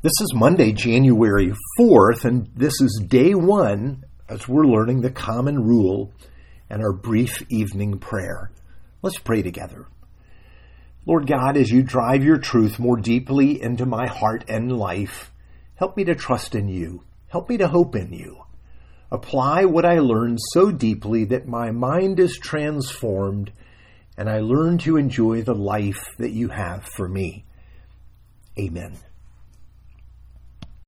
This is Monday, January 4th, and this is day one as we're learning the common rule and our brief evening prayer. Let's pray together. Lord God, as you drive your truth more deeply into my heart and life, help me to trust in you. Help me to hope in you. Apply what I learn so deeply that my mind is transformed and I learn to enjoy the life that you have for me. Amen.